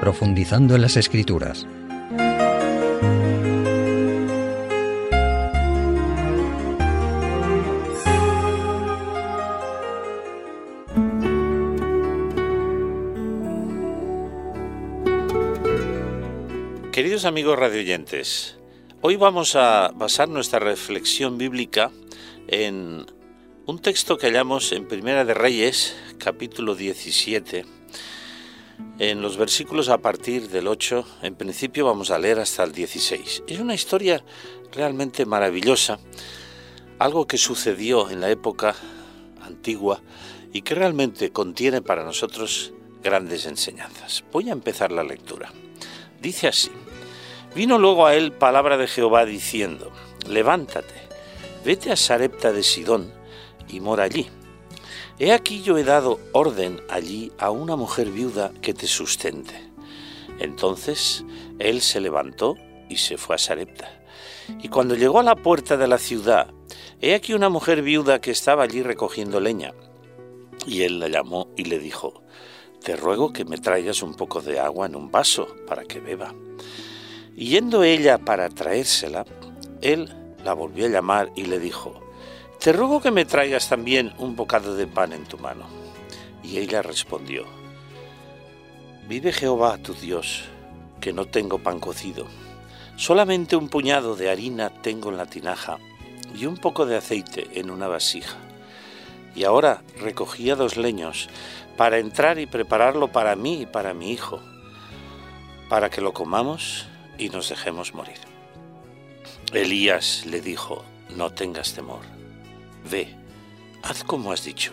profundizando en las escrituras. Queridos amigos radioyentes, hoy vamos a basar nuestra reflexión bíblica en un texto que hallamos en Primera de Reyes, capítulo 17, en los versículos a partir del 8, en principio vamos a leer hasta el 16. Es una historia realmente maravillosa, algo que sucedió en la época antigua y que realmente contiene para nosotros grandes enseñanzas. Voy a empezar la lectura. Dice así, vino luego a él palabra de Jehová diciendo, levántate, vete a Sarepta de Sidón y mora allí He aquí yo he dado orden allí a una mujer viuda que te sustente. Entonces él se levantó y se fue a Sarepta. Y cuando llegó a la puerta de la ciudad, he aquí una mujer viuda que estaba allí recogiendo leña. Y él la llamó y le dijo, Te ruego que me traigas un poco de agua en un vaso para que beba. Y yendo ella para traérsela, él la volvió a llamar y le dijo, te ruego que me traigas también un bocado de pan en tu mano. Y ella respondió, Vive Jehová tu Dios, que no tengo pan cocido. Solamente un puñado de harina tengo en la tinaja y un poco de aceite en una vasija. Y ahora recogía dos leños para entrar y prepararlo para mí y para mi hijo, para que lo comamos y nos dejemos morir. Elías le dijo, no tengas temor Ve, haz como has dicho,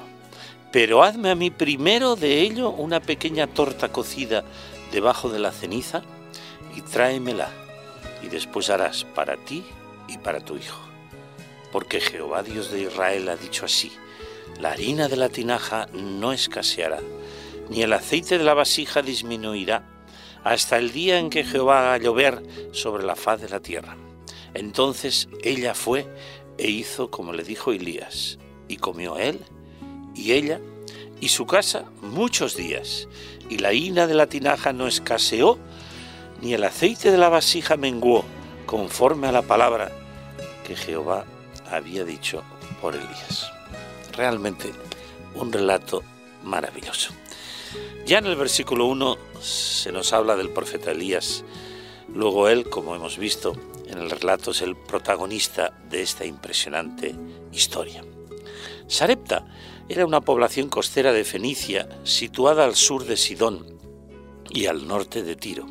pero hazme a mí primero de ello una pequeña torta cocida debajo de la ceniza y tráemela, y después harás para ti y para tu hijo. Porque Jehová Dios de Israel ha dicho así, la harina de la tinaja no escaseará, ni el aceite de la vasija disminuirá, hasta el día en que Jehová haga llover sobre la faz de la tierra. Entonces ella fue e hizo como le dijo Elías, y comió él y ella y su casa muchos días, y la hina de la tinaja no escaseó, ni el aceite de la vasija menguó, conforme a la palabra que Jehová había dicho por Elías. Realmente un relato maravilloso. Ya en el versículo 1 se nos habla del profeta Elías. Luego él, como hemos visto, en el relato es el protagonista de esta impresionante historia. Sarepta era una población costera de Fenicia situada al sur de Sidón y al norte de Tiro.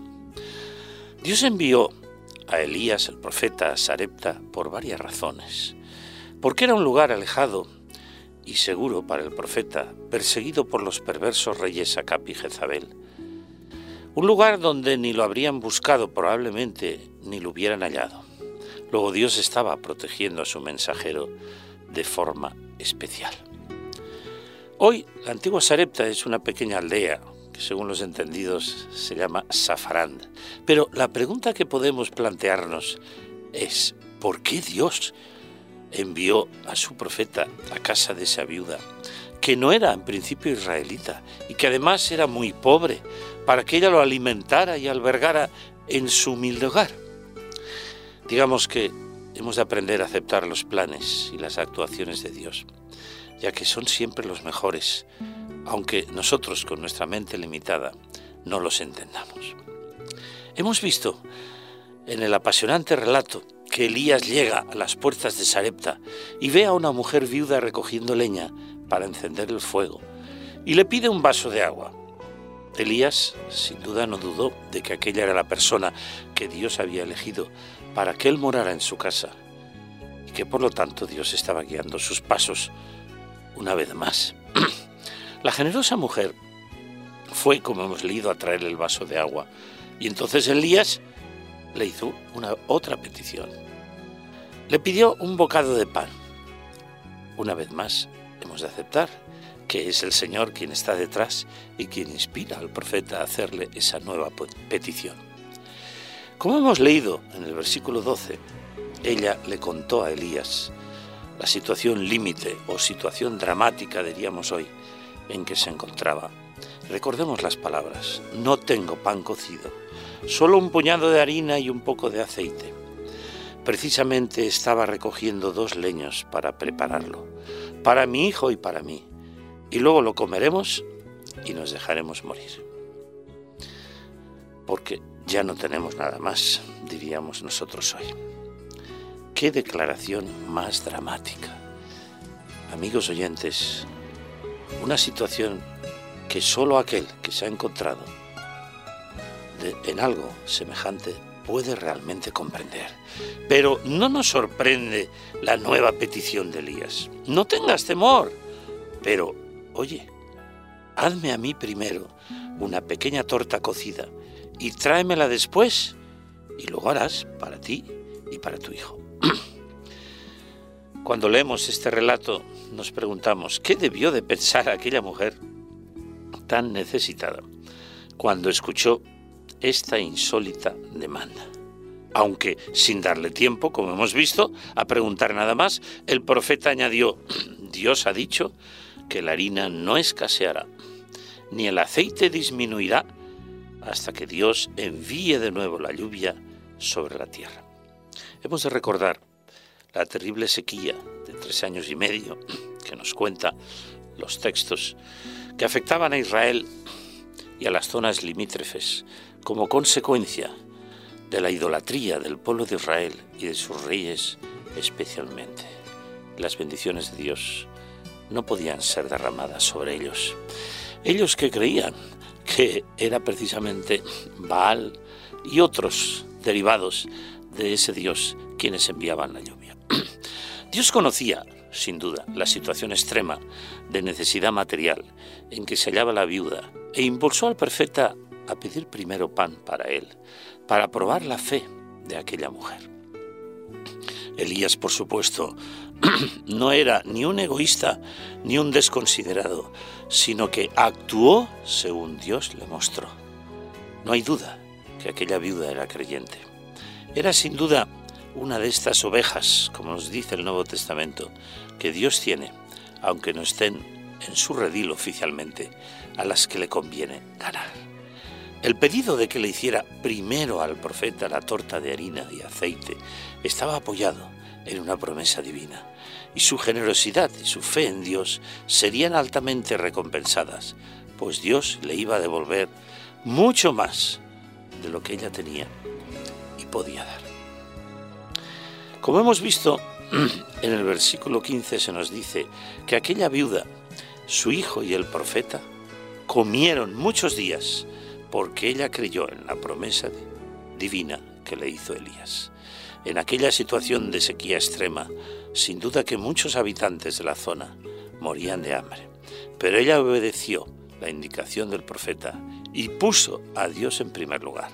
Dios envió a Elías, el profeta, a Sarepta por varias razones. Porque era un lugar alejado y seguro para el profeta, perseguido por los perversos reyes Acap y Jezabel. Un lugar donde ni lo habrían buscado probablemente ni lo hubieran hallado. Luego Dios estaba protegiendo a su mensajero de forma especial. Hoy la antigua Sarepta es una pequeña aldea que según los entendidos se llama Safarand. Pero la pregunta que podemos plantearnos es, ¿por qué Dios envió a su profeta a casa de esa viuda, que no era en principio israelita y que además era muy pobre, para que ella lo alimentara y albergara en su humilde hogar? Digamos que hemos de aprender a aceptar los planes y las actuaciones de Dios, ya que son siempre los mejores, aunque nosotros con nuestra mente limitada no los entendamos. Hemos visto en el apasionante relato que Elías llega a las puertas de Sarepta y ve a una mujer viuda recogiendo leña para encender el fuego y le pide un vaso de agua. Elías sin duda no dudó de que aquella era la persona que Dios había elegido para que él morara en su casa y que por lo tanto Dios estaba guiando sus pasos una vez más. La generosa mujer fue, como hemos leído, a traerle el vaso de agua y entonces Elías le hizo una otra petición. Le pidió un bocado de pan. Una vez más, hemos de aceptar que es el Señor quien está detrás y quien inspira al profeta a hacerle esa nueva petición. Como hemos leído en el versículo 12, ella le contó a Elías la situación límite o situación dramática, diríamos hoy, en que se encontraba. Recordemos las palabras, no tengo pan cocido, solo un puñado de harina y un poco de aceite. Precisamente estaba recogiendo dos leños para prepararlo, para mi hijo y para mí, y luego lo comeremos y nos dejaremos morir. Porque ya no tenemos nada más, diríamos nosotros hoy. Qué declaración más dramática. Amigos oyentes, una situación que solo aquel que se ha encontrado en algo semejante puede realmente comprender. Pero no nos sorprende la nueva petición de Elías. No tengas temor, pero, oye, hazme a mí primero una pequeña torta cocida y tráemela después y luego harás para ti y para tu hijo. Cuando leemos este relato nos preguntamos, ¿qué debió de pensar aquella mujer tan necesitada cuando escuchó esta insólita demanda? Aunque sin darle tiempo, como hemos visto, a preguntar nada más, el profeta añadió, Dios ha dicho que la harina no escaseará, ni el aceite disminuirá hasta que Dios envíe de nuevo la lluvia sobre la tierra. Hemos de recordar la terrible sequía de tres años y medio que nos cuenta los textos que afectaban a Israel y a las zonas limítrofes como consecuencia de la idolatría del pueblo de Israel y de sus reyes especialmente. Las bendiciones de Dios no podían ser derramadas sobre ellos. Ellos que creían que era precisamente Baal y otros derivados de ese Dios quienes enviaban la lluvia. Dios conocía, sin duda, la situación extrema de necesidad material en que se hallaba la viuda e impulsó al profeta a pedir primero pan para él, para probar la fe de aquella mujer. Elías, por supuesto, no era ni un egoísta ni un desconsiderado, sino que actuó según Dios le mostró. No hay duda que aquella viuda era creyente. Era sin duda una de estas ovejas, como nos dice el Nuevo Testamento, que Dios tiene, aunque no estén en su redil oficialmente, a las que le conviene ganar. El pedido de que le hiciera primero al profeta la torta de harina y aceite estaba apoyado en una promesa divina, y su generosidad y su fe en Dios serían altamente recompensadas, pues Dios le iba a devolver mucho más de lo que ella tenía y podía dar. Como hemos visto, en el versículo 15 se nos dice que aquella viuda, su hijo y el profeta, comieron muchos días porque ella creyó en la promesa divina que le hizo Elías. En aquella situación de sequía extrema, sin duda que muchos habitantes de la zona morían de hambre, pero ella obedeció la indicación del profeta y puso a Dios en primer lugar,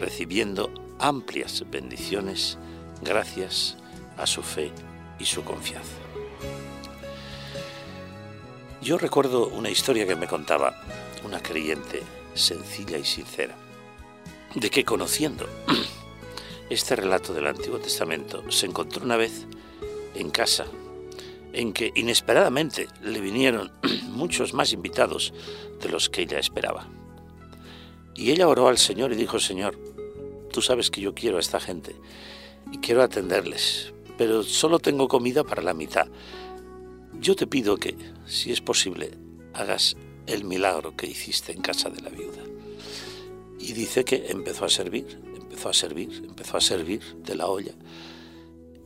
recibiendo amplias bendiciones gracias a su fe y su confianza. Yo recuerdo una historia que me contaba una creyente sencilla y sincera, de que conociendo este relato del Antiguo Testamento se encontró una vez en casa en que inesperadamente le vinieron muchos más invitados de los que ella esperaba. Y ella oró al Señor y dijo, Señor, tú sabes que yo quiero a esta gente y quiero atenderles, pero solo tengo comida para la mitad. Yo te pido que, si es posible, hagas el milagro que hiciste en casa de la viuda. Y dice que empezó a servir empezó a servir, empezó a servir de la olla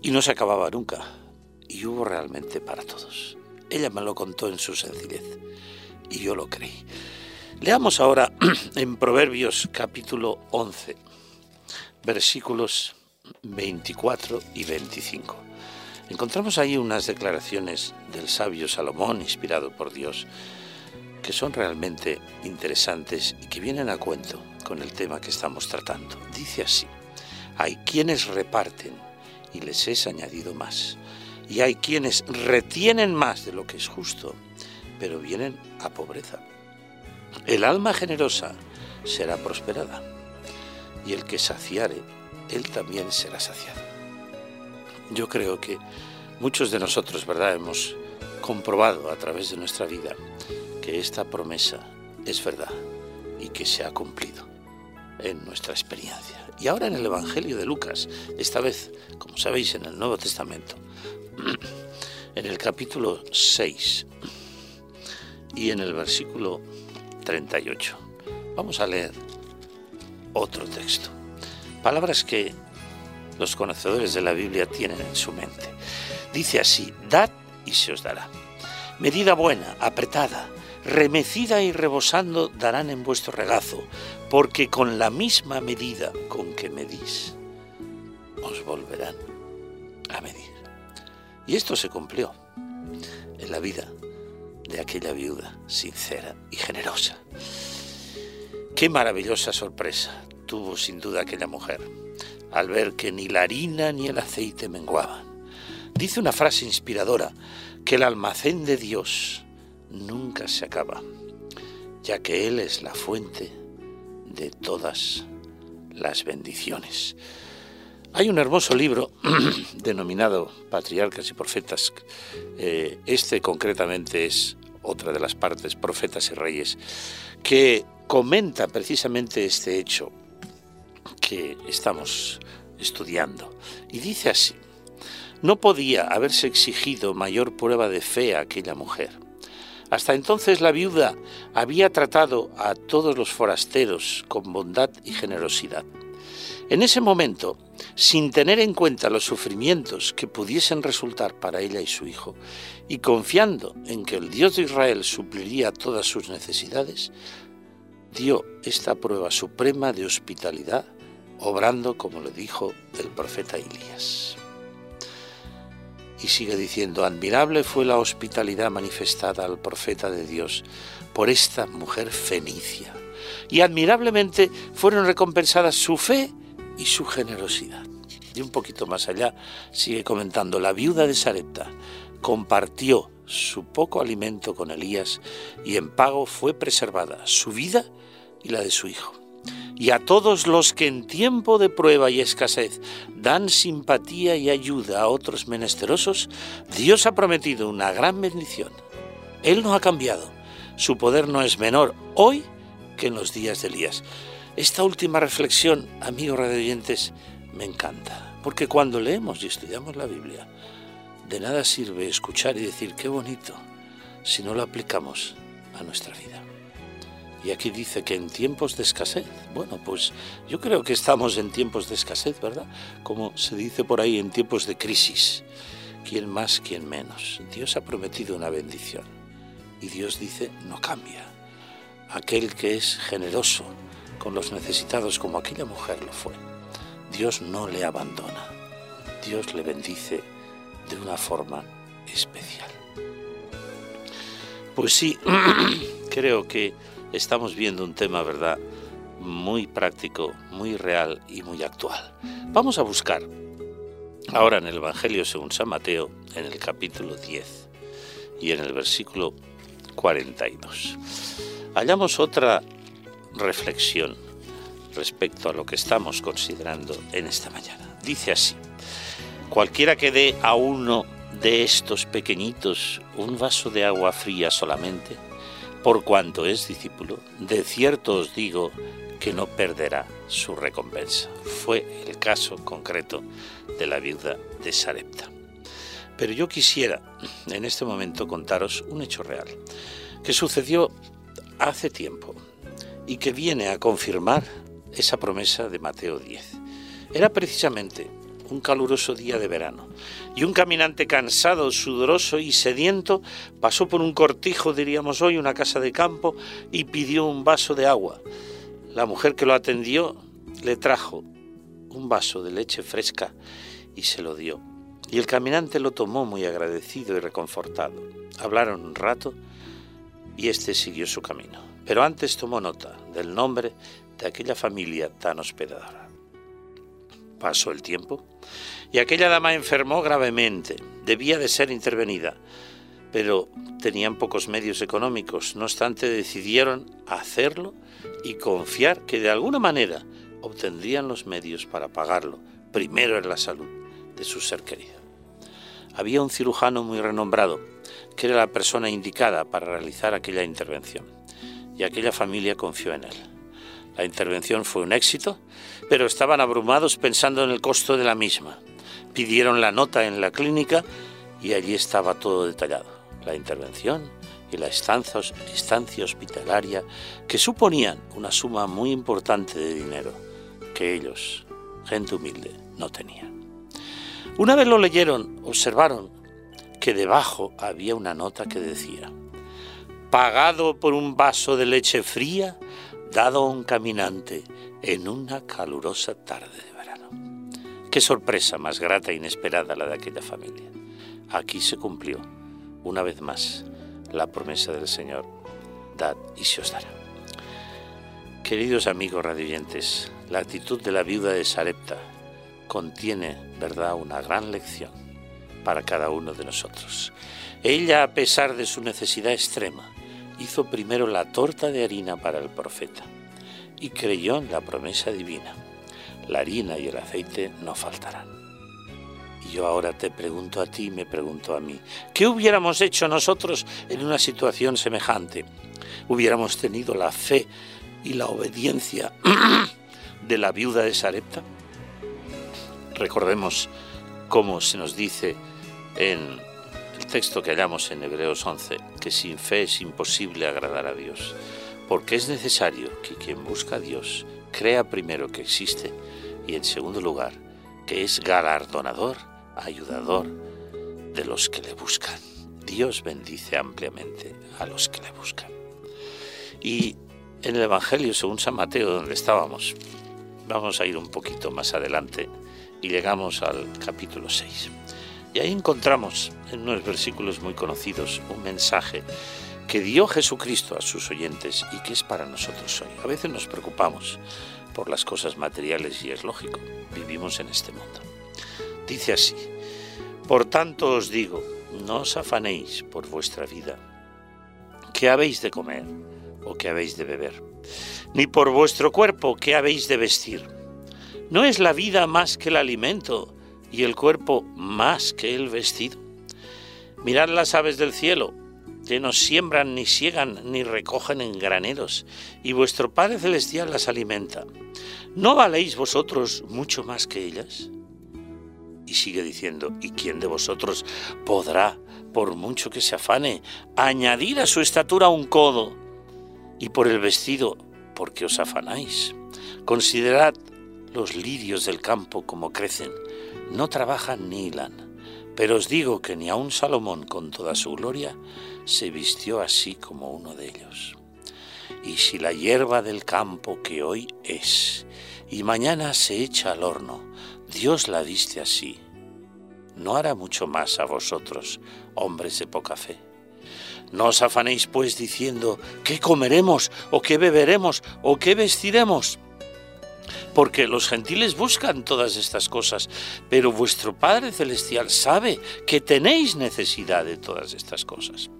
y no se acababa nunca. Y hubo realmente para todos. Ella me lo contó en su sencillez y yo lo creí. Leamos ahora en Proverbios capítulo 11, versículos 24 y 25. Encontramos ahí unas declaraciones del sabio Salomón, inspirado por Dios, que son realmente interesantes y que vienen a cuento con el tema que estamos tratando. Dice así, hay quienes reparten y les es añadido más, y hay quienes retienen más de lo que es justo, pero vienen a pobreza. El alma generosa será prosperada, y el que saciare, él también será saciado. Yo creo que muchos de nosotros, ¿verdad?, hemos comprobado a través de nuestra vida que esta promesa es verdad y que se ha cumplido en nuestra experiencia. Y ahora en el Evangelio de Lucas, esta vez, como sabéis, en el Nuevo Testamento, en el capítulo 6 y en el versículo 38. Vamos a leer otro texto. Palabras que los conocedores de la Biblia tienen en su mente. Dice así, dad y se os dará. Medida buena, apretada, remecida y rebosando darán en vuestro regazo, porque con la misma medida con que medís, os volverán a medir. Y esto se cumplió en la vida de aquella viuda sincera y generosa. Qué maravillosa sorpresa tuvo sin duda aquella mujer al ver que ni la harina ni el aceite menguaban. Dice una frase inspiradora que el almacén de Dios nunca se acaba, ya que Él es la fuente de todas las bendiciones. Hay un hermoso libro denominado Patriarcas y Profetas. Eh, este concretamente es otra de las partes, Profetas y Reyes, que comenta precisamente este hecho que estamos estudiando. Y dice así, no podía haberse exigido mayor prueba de fe a aquella mujer. Hasta entonces la viuda había tratado a todos los forasteros con bondad y generosidad. En ese momento, sin tener en cuenta los sufrimientos que pudiesen resultar para ella y su hijo, y confiando en que el Dios de Israel supliría todas sus necesidades, dio esta prueba suprema de hospitalidad, obrando como le dijo el profeta Elías. Y sigue diciendo, admirable fue la hospitalidad manifestada al profeta de Dios por esta mujer fenicia. Y admirablemente fueron recompensadas su fe y su generosidad. Y un poquito más allá sigue comentando, la viuda de Sarepta compartió su poco alimento con Elías y en pago fue preservada su vida y la de su hijo. Y a todos los que en tiempo de prueba y escasez dan simpatía y ayuda a otros menesterosos, Dios ha prometido una gran bendición. Él no ha cambiado. Su poder no es menor hoy que en los días de Elías. Esta última reflexión, amigos radioyentes, me encanta, porque cuando leemos y estudiamos la Biblia, de nada sirve escuchar y decir qué bonito si no lo aplicamos a nuestra vida. Y aquí dice que en tiempos de escasez, bueno, pues yo creo que estamos en tiempos de escasez, ¿verdad? Como se dice por ahí, en tiempos de crisis. ¿Quién más, quién menos? Dios ha prometido una bendición. Y Dios dice, no cambia. Aquel que es generoso, con los necesitados como aquella mujer lo fue. Dios no le abandona, Dios le bendice de una forma especial. Pues sí, creo que estamos viendo un tema, ¿verdad? Muy práctico, muy real y muy actual. Vamos a buscar ahora en el Evangelio según San Mateo, en el capítulo 10 y en el versículo 42. Hallamos otra reflexión respecto a lo que estamos considerando en esta mañana. Dice así, cualquiera que dé a uno de estos pequeñitos un vaso de agua fría solamente, por cuanto es discípulo, de cierto os digo que no perderá su recompensa. Fue el caso concreto de la viuda de Sarepta. Pero yo quisiera en este momento contaros un hecho real que sucedió hace tiempo y que viene a confirmar esa promesa de Mateo 10. Era precisamente un caluroso día de verano, y un caminante cansado, sudoroso y sediento pasó por un cortijo, diríamos hoy, una casa de campo, y pidió un vaso de agua. La mujer que lo atendió le trajo un vaso de leche fresca y se lo dio. Y el caminante lo tomó muy agradecido y reconfortado. Hablaron un rato y éste siguió su camino pero antes tomó nota del nombre de aquella familia tan hospedadora. Pasó el tiempo y aquella dama enfermó gravemente, debía de ser intervenida, pero tenían pocos medios económicos, no obstante decidieron hacerlo y confiar que de alguna manera obtendrían los medios para pagarlo, primero en la salud de su ser querido. Había un cirujano muy renombrado, que era la persona indicada para realizar aquella intervención y aquella familia confió en él. La intervención fue un éxito, pero estaban abrumados pensando en el costo de la misma. Pidieron la nota en la clínica y allí estaba todo detallado. La intervención y la estancia, hospitalaria que suponían una suma muy importante de dinero que ellos, gente humilde, no tenían. Una vez lo leyeron, observaron que debajo había una nota que decía, pagado por un vaso de leche fría dado a un caminante en una calurosa tarde de verano. Qué sorpresa más grata e inesperada la de aquella familia. Aquí se cumplió, una vez más, la promesa del Señor, dad y se os dará. Queridos amigos radioyentes, la actitud de la viuda de Sarepta contiene, verdad, una gran lección para cada uno de nosotros. Ella, a pesar de su necesidad extrema, hizo primero la torta de harina para el profeta y creyó en la promesa divina. La harina y el aceite no faltarán. Y yo ahora te pregunto a ti, me pregunto a mí, ¿qué hubiéramos hecho nosotros en una situación semejante? ¿Hubiéramos tenido la fe y la obediencia de la viuda de Sarepta? Recordemos cómo se nos dice en texto que hallamos en Hebreos 11, que sin fe es imposible agradar a Dios, porque es necesario que quien busca a Dios crea primero que existe y en segundo lugar que es galardonador, ayudador de los que le buscan. Dios bendice ampliamente a los que le buscan. Y en el Evangelio según San Mateo, donde estábamos, vamos a ir un poquito más adelante y llegamos al capítulo 6. Y ahí encontramos en unos versículos muy conocidos un mensaje que dio Jesucristo a sus oyentes y que es para nosotros hoy. A veces nos preocupamos por las cosas materiales y es lógico, vivimos en este mundo. Dice así, por tanto os digo, no os afanéis por vuestra vida, qué habéis de comer o qué habéis de beber, ni por vuestro cuerpo, qué habéis de vestir. ¿No es la vida más que el alimento y el cuerpo más que el vestido? Mirad las aves del cielo, que no siembran, ni siegan, ni recogen en graneros, y vuestro Padre Celestial las alimenta. ¿No valéis vosotros mucho más que ellas? Y sigue diciendo, ¿y quién de vosotros podrá, por mucho que se afane, añadir a su estatura un codo? Y por el vestido, ¿por qué os afanáis? Considerad los lirios del campo como crecen, no trabajan ni hilan. Pero os digo que ni aun Salomón con toda su gloria se vistió así como uno de ellos. Y si la hierba del campo que hoy es y mañana se echa al horno, Dios la viste así, ¿no hará mucho más a vosotros, hombres de poca fe? No os afanéis pues diciendo, ¿qué comeremos o qué beberemos o qué vestiremos? Porque los gentiles buscan todas estas cosas, pero vuestro Padre Celestial sabe que tenéis necesidad de todas estas cosas.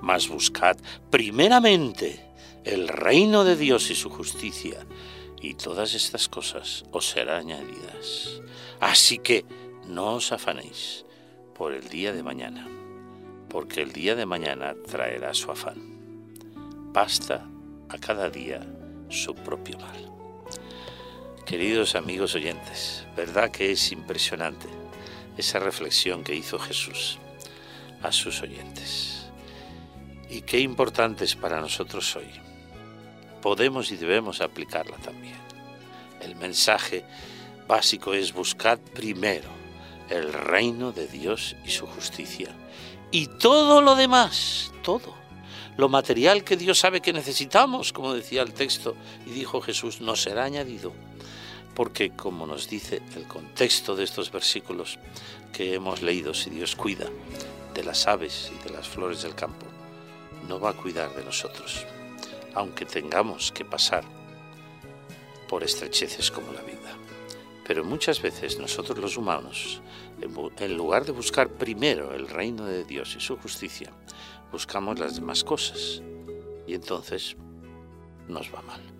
Mas buscad primeramente el reino de Dios y su justicia, y todas estas cosas os serán añadidas. Así que no os afanéis por el día de mañana, porque el día de mañana traerá su afán. Basta a cada día su propio mal. Queridos amigos oyentes, verdad que es impresionante esa reflexión que hizo Jesús a sus oyentes. Y qué importante es para nosotros hoy. Podemos y debemos aplicarla también. El mensaje básico es buscar primero el reino de Dios y su justicia. Y todo lo demás, todo, lo material que Dios sabe que necesitamos, como decía el texto, y dijo Jesús, nos será añadido porque como nos dice el contexto de estos versículos que hemos leído, si Dios cuida de las aves y de las flores del campo, no va a cuidar de nosotros, aunque tengamos que pasar por estrecheces como la vida. Pero muchas veces nosotros los humanos, en lugar de buscar primero el reino de Dios y su justicia, buscamos las demás cosas y entonces nos va mal.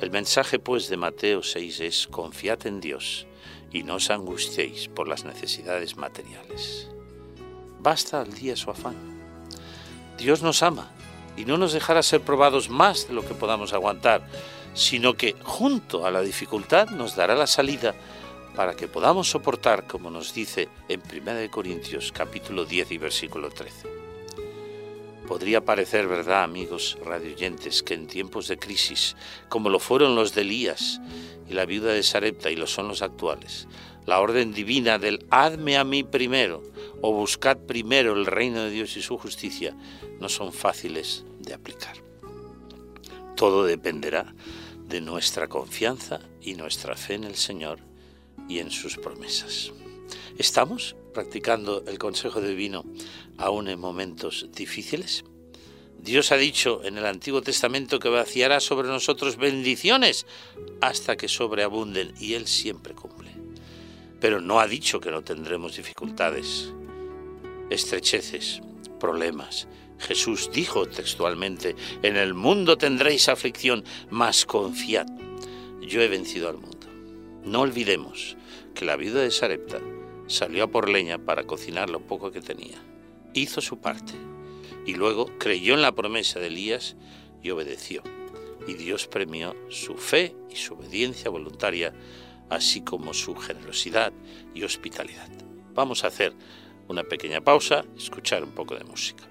El mensaje pues de Mateo 6 es confiad en Dios y no os angustiéis por las necesidades materiales. Basta al día su afán. Dios nos ama y no nos dejará ser probados más de lo que podamos aguantar, sino que junto a la dificultad nos dará la salida para que podamos soportar, como nos dice en 1 Corintios capítulo 10 y versículo 13. Podría parecer verdad, amigos radioyentes, que en tiempos de crisis, como lo fueron los de Elías y la viuda de Sarepta y lo son los actuales, la orden divina del hazme a mí primero o buscad primero el reino de Dios y su justicia no son fáciles de aplicar. Todo dependerá de nuestra confianza y nuestra fe en el Señor y en sus promesas. ¿Estamos practicando el consejo divino aún en momentos difíciles? Dios ha dicho en el Antiguo Testamento que vaciará sobre nosotros bendiciones hasta que sobreabunden y Él siempre cumple. Pero no ha dicho que no tendremos dificultades, estrecheces, problemas. Jesús dijo textualmente, en el mundo tendréis aflicción, mas confiad, yo he vencido al mundo. No olvidemos que la viuda de Sarepta salió a por leña para cocinar lo poco que tenía. Hizo su parte y luego creyó en la promesa de Elías y obedeció. Y Dios premió su fe y su obediencia voluntaria, así como su generosidad y hospitalidad. Vamos a hacer una pequeña pausa, escuchar un poco de música.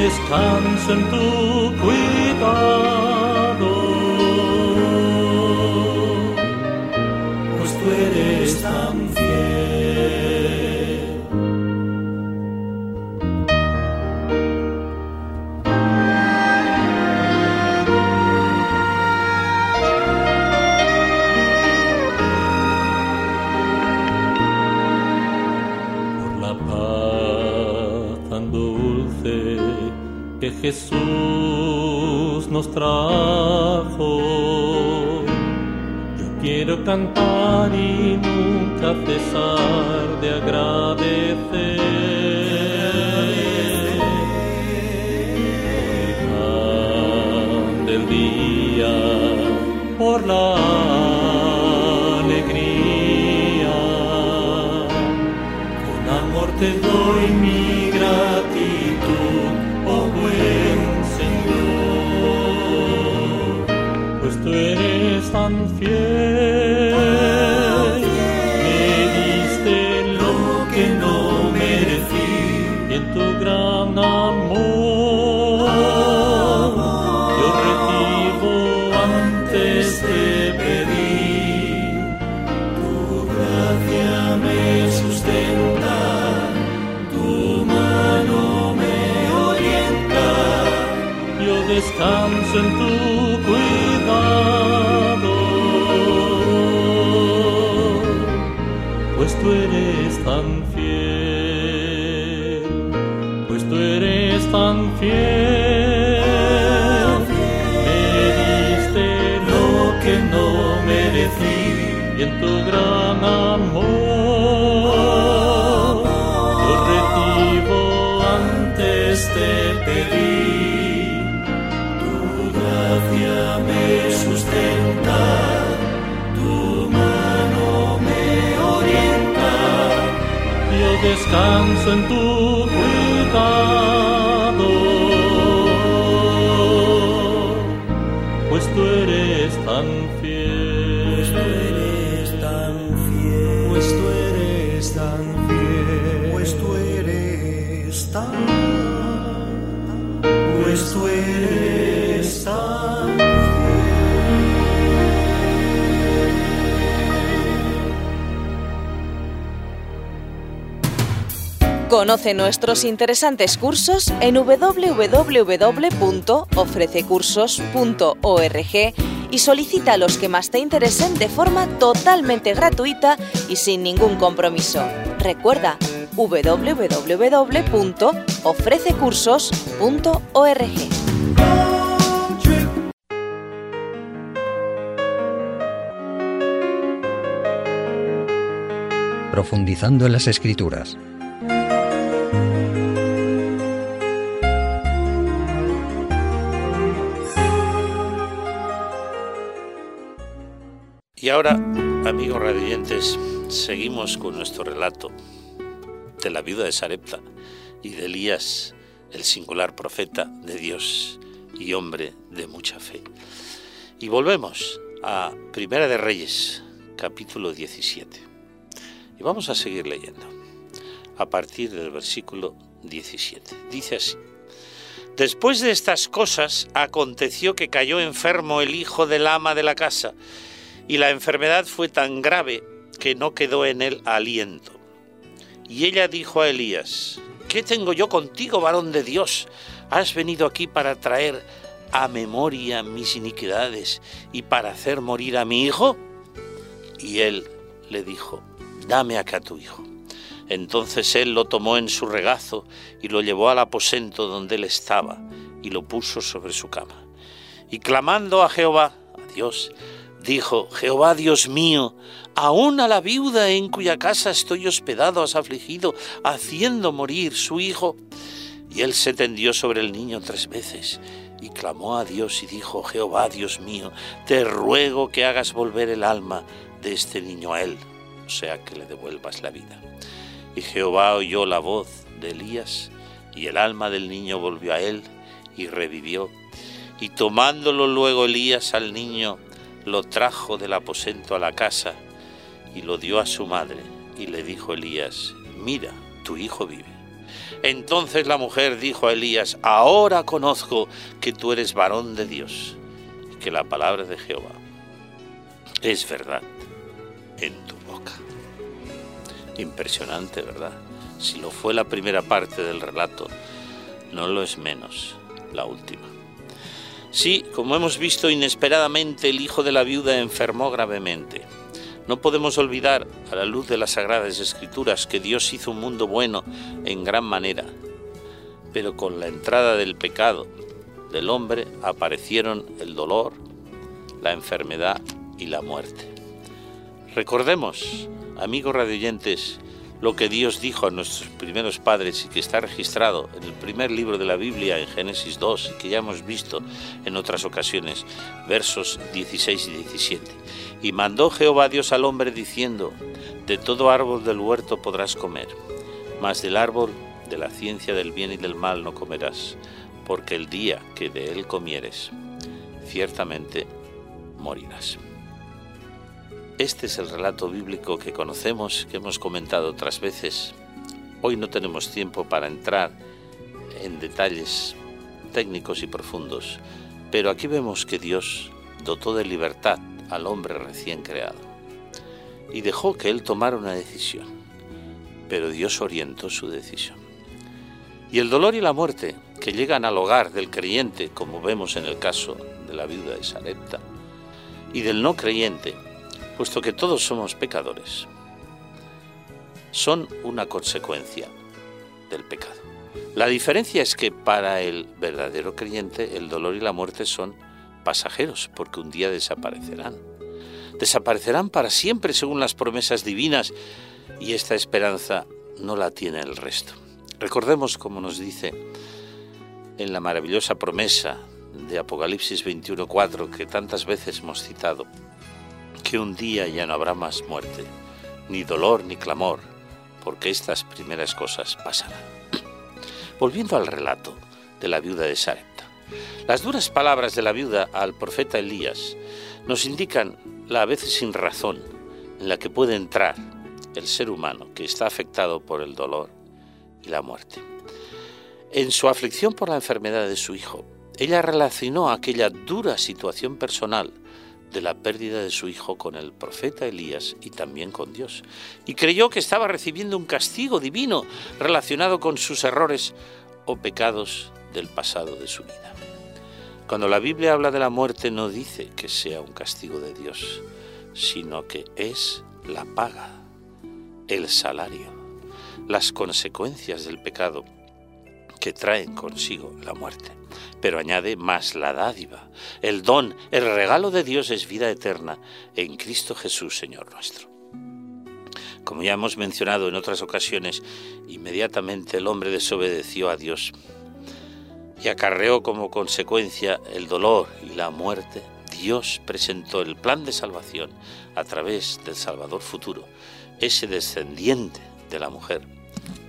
Yo descanso en tu cuidado Jesús nos trajo. Yo quiero cantar y nunca cesar de agradecer. Por del día, por la alegría, con amor te doy mi fiel. Me diste lo que no merecí y en tu gran amor yo recibo antes de pedir. Tu gracia me sustenta, tu mano me orienta. Yo descanso en tu Me diste lo que no merecí y en tu gran amor lo recibo antes de pedir. Tu gracia me sustenta. tu mano me orienta. Yo descanso en tu cuidado. Conoce nuestros interesantes cursos en www.ofrececursos.org y solicita los que más te interesen de forma totalmente gratuita y sin ningún compromiso. Recuerda www.ofrececursos.org. Profundizando en las escrituras. Y ahora, amigos radiantes, seguimos con nuestro relato de la viuda de Sarepta y de Elías, el singular profeta de Dios y hombre de mucha fe. Y volvemos a Primera de Reyes, capítulo 17. Y vamos a seguir leyendo a partir del versículo 17. Dice así. Después de estas cosas aconteció que cayó enfermo el hijo del ama de la casa, y la enfermedad fue tan grave que no quedó en él aliento. Y ella dijo a Elías, ¿qué tengo yo contigo, varón de Dios? ¿Has venido aquí para traer a memoria mis iniquidades y para hacer morir a mi hijo? Y él le dijo, dame acá tu hijo. Entonces él lo tomó en su regazo y lo llevó al aposento donde él estaba y lo puso sobre su cama. Y clamando a Jehová, a Dios, dijo, Jehová Dios mío, aún a la viuda en cuya casa estoy hospedado has afligido, haciendo morir su hijo. Y él se tendió sobre el niño tres veces y clamó a Dios y dijo, Jehová Dios mío, te ruego que hagas volver el alma de este niño a él, o sea, que le devuelvas la vida. Y Jehová oyó la voz de Elías, y el alma del niño volvió a él, y revivió. Y tomándolo luego Elías al niño, lo trajo del aposento a la casa y lo dio a su madre. Y le dijo Elías, mira, tu hijo vive. Entonces la mujer dijo a Elías, ahora conozco que tú eres varón de Dios y que la palabra de Jehová es verdad en tu boca. Impresionante, ¿verdad? Si lo fue la primera parte del relato, no lo es menos la última. Sí, como hemos visto inesperadamente, el hijo de la viuda enfermó gravemente. No podemos olvidar, a la luz de las sagradas escrituras, que Dios hizo un mundo bueno en gran manera, pero con la entrada del pecado del hombre aparecieron el dolor, la enfermedad y la muerte. Recordemos, amigos radioyentes, lo que Dios dijo a nuestros primeros padres y que está registrado en el primer libro de la Biblia, en Génesis 2, y que ya hemos visto en otras ocasiones, versos 16 y 17. Y mandó Jehová Dios al hombre diciendo, de todo árbol del huerto podrás comer, mas del árbol de la ciencia del bien y del mal no comerás, porque el día que de él comieres, ciertamente morirás. Este es el relato bíblico que conocemos, que hemos comentado otras veces. Hoy no tenemos tiempo para entrar en detalles técnicos y profundos, pero aquí vemos que Dios dotó de libertad al hombre recién creado y dejó que él tomara una decisión, pero Dios orientó su decisión. Y el dolor y la muerte que llegan al hogar del creyente, como vemos en el caso de la viuda de Sarepta, y del no creyente, puesto que todos somos pecadores, son una consecuencia del pecado. La diferencia es que para el verdadero creyente el dolor y la muerte son pasajeros, porque un día desaparecerán. Desaparecerán para siempre según las promesas divinas y esta esperanza no la tiene el resto. Recordemos como nos dice en la maravillosa promesa de Apocalipsis 21.4 que tantas veces hemos citado, que un día ya no habrá más muerte, ni dolor ni clamor, porque estas primeras cosas pasarán. Volviendo al relato de la viuda de Sarepta, las duras palabras de la viuda al profeta Elías nos indican la a veces sin razón en la que puede entrar el ser humano que está afectado por el dolor y la muerte. En su aflicción por la enfermedad de su hijo, ella relacionó aquella dura situación personal de la pérdida de su hijo con el profeta Elías y también con Dios, y creyó que estaba recibiendo un castigo divino relacionado con sus errores o pecados del pasado de su vida. Cuando la Biblia habla de la muerte no dice que sea un castigo de Dios, sino que es la paga, el salario, las consecuencias del pecado que traen consigo la muerte. Pero añade más la dádiva, el don, el regalo de Dios es vida eterna en Cristo Jesús, Señor nuestro. Como ya hemos mencionado en otras ocasiones, inmediatamente el hombre desobedeció a Dios y acarreó como consecuencia el dolor y la muerte, Dios presentó el plan de salvación a través del Salvador futuro, ese descendiente de la mujer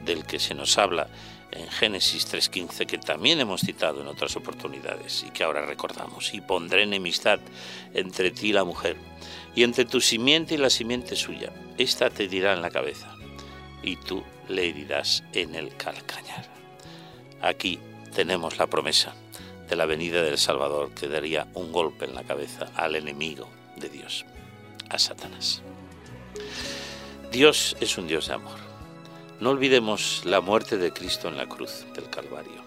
del que se nos habla en Génesis 3.15, que también hemos citado en otras oportunidades y que ahora recordamos, y pondré enemistad entre ti y la mujer, y entre tu simiente y la simiente suya, esta te dirá en la cabeza, y tú le herirás en el calcañar. Aquí tenemos la promesa de la venida del Salvador que daría un golpe en la cabeza al enemigo de Dios, a Satanás. Dios es un Dios de amor. No olvidemos la muerte de Cristo en la cruz del Calvario,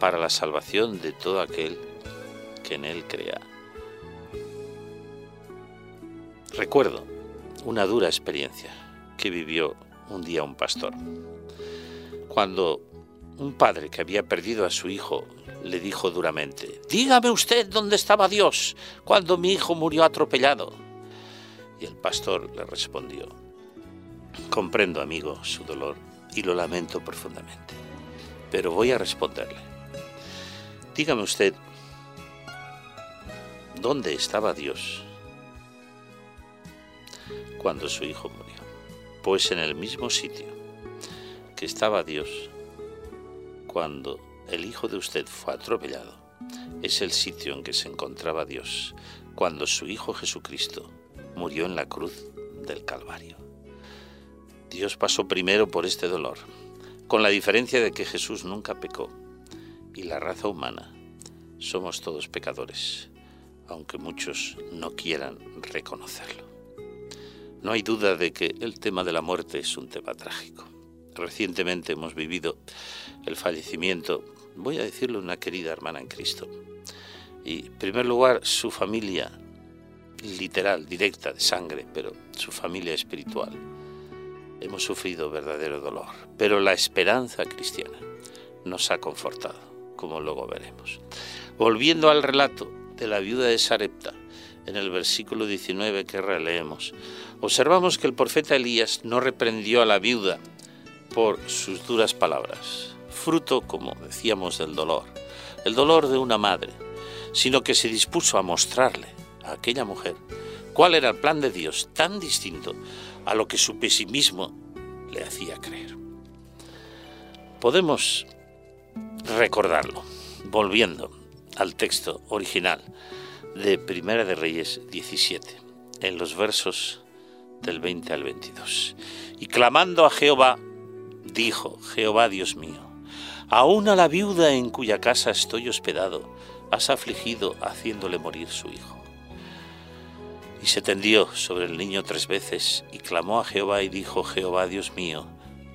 para la salvación de todo aquel que en Él crea. Recuerdo una dura experiencia que vivió un día un pastor, cuando un padre que había perdido a su hijo le dijo duramente, Dígame usted dónde estaba Dios cuando mi hijo murió atropellado. Y el pastor le respondió, Comprendo, amigo, su dolor y lo lamento profundamente, pero voy a responderle. Dígame usted, ¿dónde estaba Dios cuando su hijo murió? Pues en el mismo sitio que estaba Dios cuando el hijo de usted fue atropellado, es el sitio en que se encontraba Dios cuando su Hijo Jesucristo murió en la cruz del Calvario. Dios pasó primero por este dolor, con la diferencia de que Jesús nunca pecó y la raza humana somos todos pecadores, aunque muchos no quieran reconocerlo. No hay duda de que el tema de la muerte es un tema trágico. Recientemente hemos vivido el fallecimiento, voy a decirlo, una querida hermana en Cristo. Y en primer lugar, su familia literal, directa, de sangre, pero su familia espiritual. Hemos sufrido verdadero dolor, pero la esperanza cristiana nos ha confortado, como luego veremos. Volviendo al relato de la viuda de Sarepta, en el versículo 19 que releemos, observamos que el profeta Elías no reprendió a la viuda por sus duras palabras, fruto, como decíamos, del dolor, el dolor de una madre, sino que se dispuso a mostrarle a aquella mujer cuál era el plan de Dios tan distinto a lo que su pesimismo le hacía creer. Podemos recordarlo, volviendo al texto original de Primera de Reyes 17, en los versos del 20 al 22. Y clamando a Jehová, dijo Jehová Dios mío, aún a la viuda en cuya casa estoy hospedado, has afligido haciéndole morir su hijo. Y se tendió sobre el niño tres veces y clamó a Jehová y dijo, Jehová Dios mío,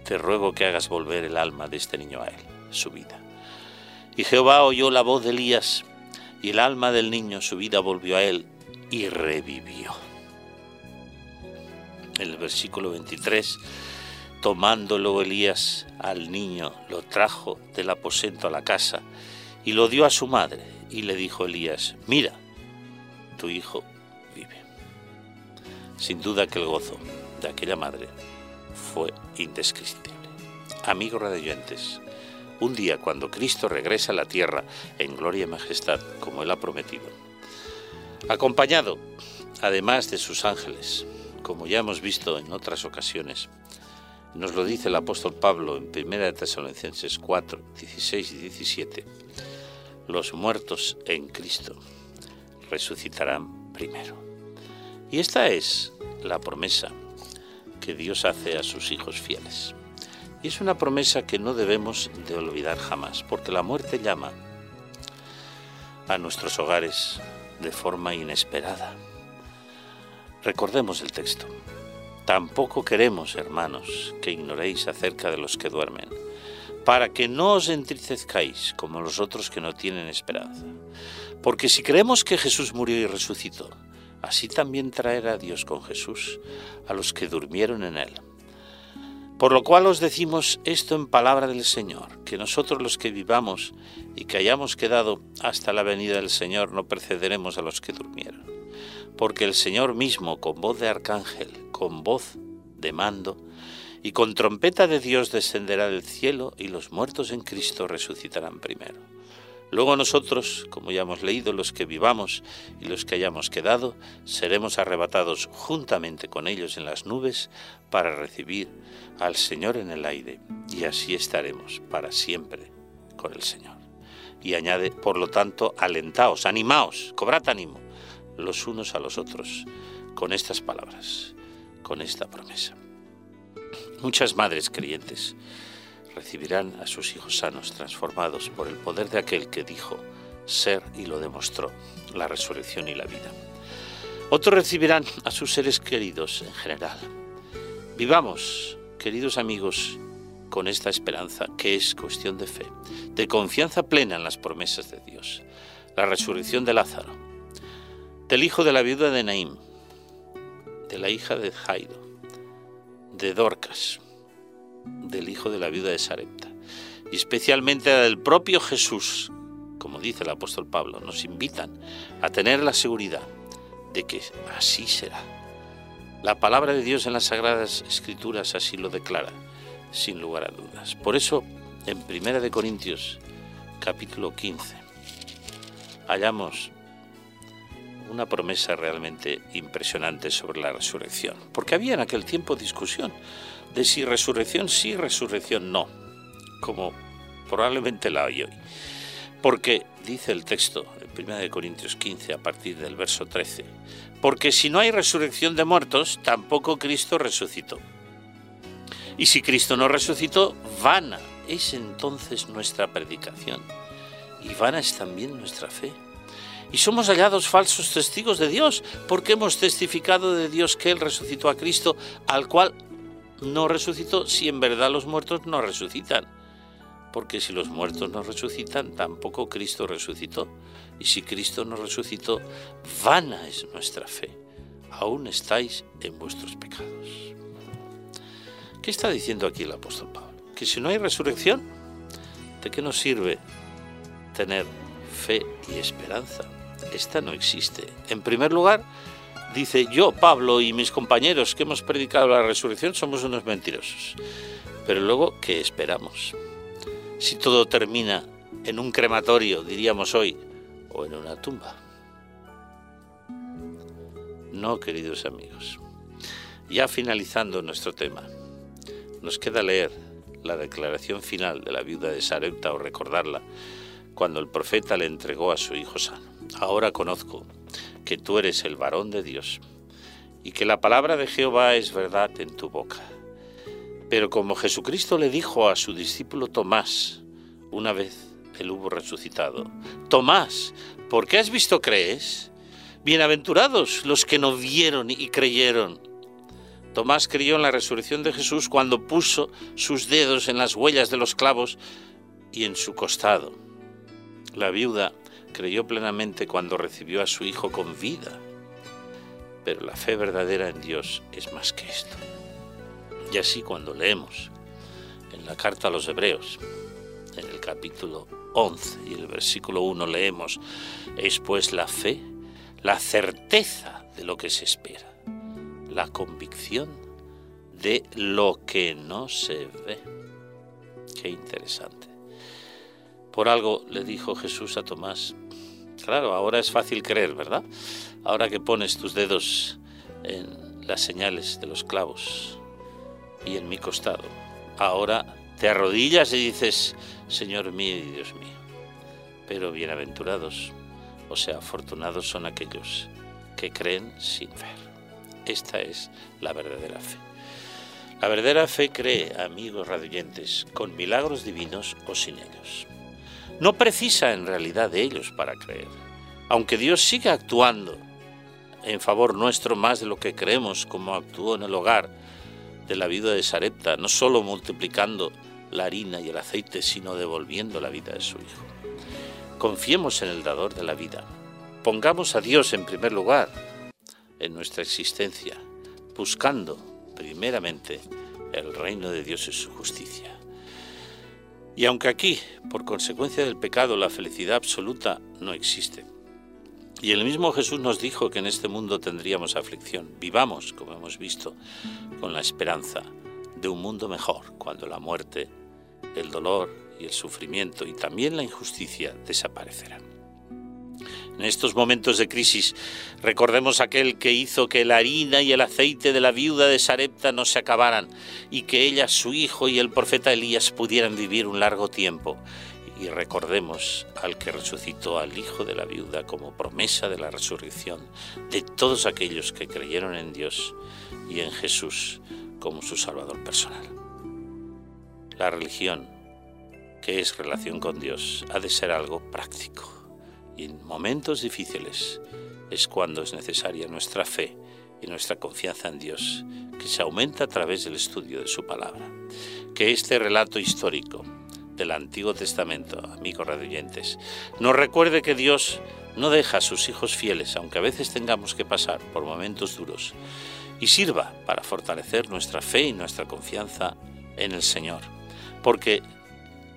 te ruego que hagas volver el alma de este niño a él, su vida. Y Jehová oyó la voz de Elías, y el alma del niño, su vida, volvió a él y revivió. El versículo 23 Tomándolo Elías al niño, lo trajo del aposento a la casa y lo dio a su madre. Y le dijo Elías, mira, tu hijo. Sin duda que el gozo de aquella madre fue indescriptible. Amigos radioyentes, un día cuando Cristo regresa a la tierra en gloria y majestad, como Él ha prometido, acompañado, además de sus ángeles, como ya hemos visto en otras ocasiones, Nos lo dice el apóstol Pablo en 1 Tesalonicenses 4, 16 y 17. Los muertos en Cristo resucitarán primero. Y esta es la promesa que Dios hace a sus hijos fieles. Y es una promesa que no debemos de olvidar jamás, porque la muerte llama a nuestros hogares de forma inesperada. Recordemos el texto. Tampoco queremos, hermanos, que ignoréis acerca de los que duermen, para que no os entristezcáis como los otros que no tienen esperanza. Porque si creemos que Jesús murió y resucitó, así también traerá Dios con Jesús a los que durmieron en él. Por lo cual os decimos esto en palabra del Señor, que nosotros los que vivamos y que hayamos quedado hasta la venida del Señor no precederemos a los que durmieron. Porque el Señor mismo, con voz de arcángel, con voz de mando, y con trompeta de Dios descenderá del cielo, y los muertos en Cristo resucitarán primero. Luego nosotros, como ya hemos leído, los que vivamos y los que hayamos quedado, seremos arrebatados juntamente con ellos en las nubes para recibir al Señor en el aire, y así estaremos para siempre con el Señor. Y añade, por lo tanto, alentaos, animaos, cobrad ánimo los unos a los otros con estas palabras, con esta promesa. Muchas madres creyentes recibirán a sus hijos sanos, transformados por el poder de aquel que dijo ser y lo demostró, la resurrección y la vida. Otros recibirán a sus seres queridos en general. Vivamos, queridos amigos, con esta esperanza que es cuestión de fe, de confianza plena en las promesas de Dios. La resurrección de Lázaro, del hijo de la viuda de Naim, de la hija de Jairo, de Dorcas, del hijo de la viuda de Sarepta, y especialmente del propio Jesús, como dice el apóstol Pablo, nos invitan a tener la seguridad de que así será. La palabra de Dios en las Sagradas Escrituras así lo declara, sin lugar a dudas. Por eso, en 1 de Corintios, capítulo 15, hallamos una promesa realmente impresionante sobre la resurrección, porque había en aquel tiempo discusión de si resurrección sí, resurrección no, como probablemente la hay hoy. Porque dice el texto en 1 Corintios 15 a partir del verso 13, porque si no hay resurrección de muertos, tampoco Cristo resucitó. Y si Cristo no resucitó, vana es entonces nuestra predicación y vana es también nuestra fe. Y somos hallados falsos testigos de Dios, porque hemos testificado de Dios que Él resucitó a Cristo, al cual no resucitó si en verdad los muertos no resucitan. Porque si los muertos no resucitan, tampoco Cristo resucitó. Y si Cristo no resucitó, vana es nuestra fe. Aún estáis en vuestros pecados. ¿Qué está diciendo aquí el apóstol Pablo? Que si no hay resurrección, ¿de qué nos sirve tener fe y esperanza? Esta no existe. En primer lugar, dice, yo, Pablo y mis compañeros que hemos predicado la resurrección somos unos mentirosos. Pero luego, ¿qué esperamos? Si todo termina en un crematorio, diríamos hoy, o en una tumba. No, queridos amigos. Ya finalizando nuestro tema, nos queda leer la declaración final de la viuda de Sarepta o recordarla cuando el profeta le entregó a su hijo sano. Ahora conozco que tú eres el varón de Dios y que la palabra de Jehová es verdad en tu boca. Pero como Jesucristo le dijo a su discípulo Tomás, una vez él hubo resucitado, Tomás, ¿por qué has visto crees? Bienaventurados los que no vieron y creyeron. Tomás creyó en la resurrección de Jesús cuando puso sus dedos en las huellas de los clavos y en su costado. La viuda creyó plenamente cuando recibió a su hijo con vida. Pero la fe verdadera en Dios es más que esto. Y así cuando leemos en la carta a los Hebreos, en el capítulo 11 y el versículo 1 leemos, es pues la fe, la certeza de lo que se espera, la convicción de lo que no se ve. Qué interesante. Por algo le dijo Jesús a Tomás, claro, ahora es fácil creer, ¿verdad? Ahora que pones tus dedos en las señales de los clavos, y en mi costado. Ahora te arrodillas y dices, Señor mío y Dios mío. Pero bienaventurados, o sea, afortunados son aquellos que creen sin ver. Esta es la verdadera fe. La verdadera fe cree, amigos radioyentes, con milagros divinos o sin ellos. No precisa en realidad de ellos para creer. Aunque Dios siga actuando en favor nuestro más de lo que creemos, como actuó en el hogar de la vida de Sarepta, no solo multiplicando la harina y el aceite, sino devolviendo la vida de su Hijo. Confiemos en el dador de la vida. Pongamos a Dios en primer lugar en nuestra existencia, buscando primeramente el reino de Dios y su justicia. Y aunque aquí, por consecuencia del pecado, la felicidad absoluta no existe, y el mismo Jesús nos dijo que en este mundo tendríamos aflicción, vivamos, como hemos visto, con la esperanza de un mundo mejor, cuando la muerte, el dolor y el sufrimiento y también la injusticia desaparecerán. En estos momentos de crisis, recordemos aquel que hizo que la harina y el aceite de la viuda de Sarepta no se acabaran y que ella, su hijo y el profeta Elías pudieran vivir un largo tiempo. Y recordemos al que resucitó al hijo de la viuda como promesa de la resurrección de todos aquellos que creyeron en Dios y en Jesús como su Salvador personal. La religión, que es relación con Dios, ha de ser algo práctico en momentos difíciles es cuando es necesaria nuestra fe y nuestra confianza en Dios, que se aumenta a través del estudio de su palabra. Que este relato histórico del Antiguo Testamento, amigos radioyentes, nos recuerde que Dios no deja a sus hijos fieles, aunque a veces tengamos que pasar por momentos duros, y sirva para fortalecer nuestra fe y nuestra confianza en el Señor, porque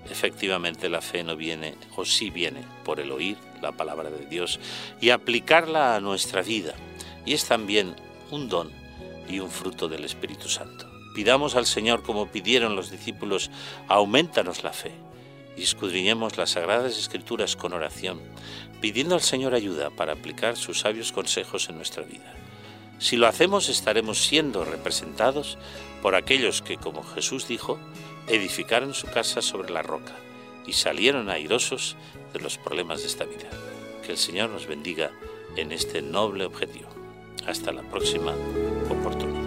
efectivamente la fe no viene, o sí viene, por el oír la palabra de Dios y aplicarla a nuestra vida. Y es también un don y un fruto del Espíritu Santo. Pidamos al Señor como pidieron los discípulos, aumentanos la fe. Y escudriñemos las sagradas escrituras con oración, pidiendo al Señor ayuda para aplicar sus sabios consejos en nuestra vida. Si lo hacemos estaremos siendo representados por aquellos que, como Jesús dijo, edificaron su casa sobre la roca y salieron airosos de los problemas de esta vida. Que el Señor nos bendiga en este noble objetivo. Hasta la próxima oportunidad.